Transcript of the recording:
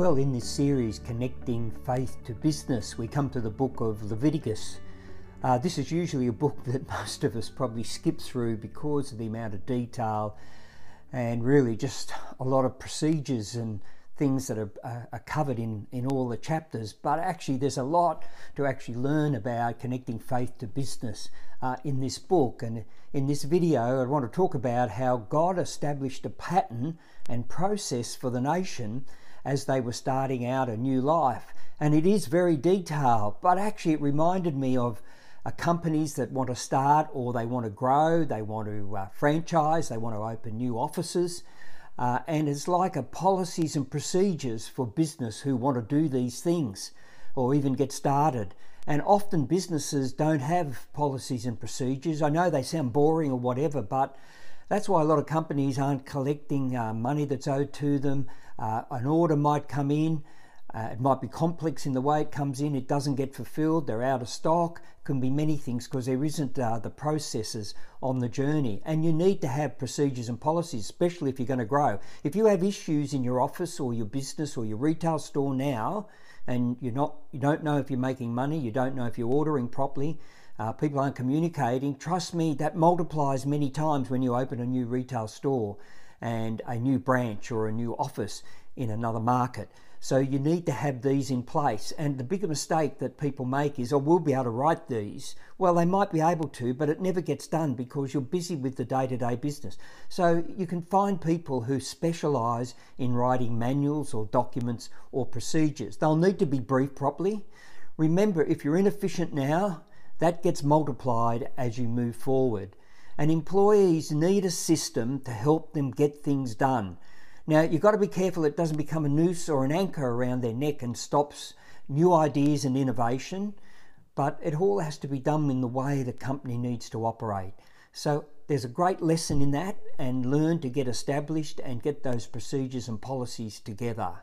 Well, in this series, Connecting Faith to Business, we come to the book of Leviticus. Uh, this is usually a book that most of us probably skip through because of the amount of detail and really just a lot of procedures and things that are, uh, are covered in, in all the chapters. But actually, there's a lot to actually learn about connecting faith to business uh, in this book. And in this video, I want to talk about how God established a pattern and process for the nation as they were starting out a new life. And it is very detailed, but actually, it reminded me of uh, companies that want to start or they want to grow, they want to uh, franchise, they want to open new offices. Uh, and it's like a policies and procedures for business who want to do these things or even get started. And often businesses don't have policies and procedures. I know they sound boring or whatever, but that's why a lot of companies aren't collecting uh, money that's owed to them. Uh, an order might come in, uh, it might be complex in the way it comes in, it doesn't get fulfilled, they're out of stock, can be many things because there isn't uh, the processes on the journey. And you need to have procedures and policies, especially if you're going to grow. If you have issues in your office or your business or your retail store now, and you're not, you don't know if you're making money, you don't know if you're ordering properly, uh, people aren't communicating, trust me, that multiplies many times when you open a new retail store and a new branch or a new office in another market. So you need to have these in place. And the bigger mistake that people make is, oh, we'll be able to write these. Well, they might be able to, but it never gets done because you're busy with the day to day business. So you can find people who specialise in writing manuals or documents or procedures. They'll need to be briefed properly. Remember, if you're inefficient now, that gets multiplied as you move forward and employees need a system to help them get things done. Now, you've got to be careful it doesn't become a noose or an anchor around their neck and stops new ideas and innovation, but it all has to be done in the way the company needs to operate. So, there's a great lesson in that, and learn to get established and get those procedures and policies together.